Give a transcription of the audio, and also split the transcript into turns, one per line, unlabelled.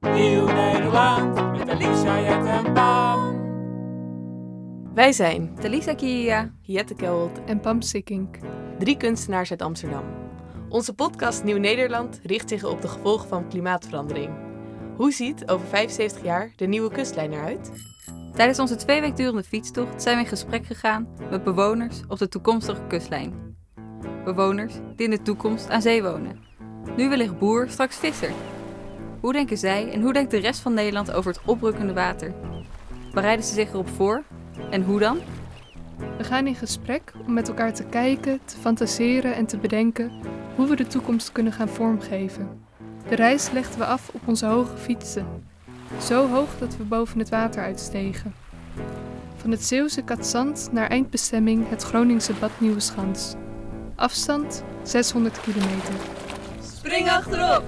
Nieuw Nederland met Alicia, Jet en Pam.
Wij zijn
Talisa Kia.
Jette Kelwold,
en Pam Sikkink.
drie kunstenaars uit Amsterdam. Onze podcast Nieuw Nederland richt zich op de gevolgen van klimaatverandering. Hoe ziet over 75 jaar de nieuwe kustlijn eruit?
Tijdens onze twee week durende fietstocht zijn we in gesprek gegaan met bewoners op de toekomstige kustlijn. Bewoners die in de toekomst aan zee wonen. Nu wellicht boer, straks visser. Hoe denken zij en hoe denkt de rest van Nederland over het oprukkende water? Bereiden ze zich erop voor? En hoe dan?
We gaan in gesprek om met elkaar te kijken, te fantaseren en te bedenken hoe we de toekomst kunnen gaan vormgeven. De reis legden we af op onze hoge fietsen. Zo hoog dat we boven het water uitstegen. Van het Zeeuwse Katzand naar eindbestemming het Groningse Bad Nieuweschans. Afstand 600 kilometer.
Spring achterop!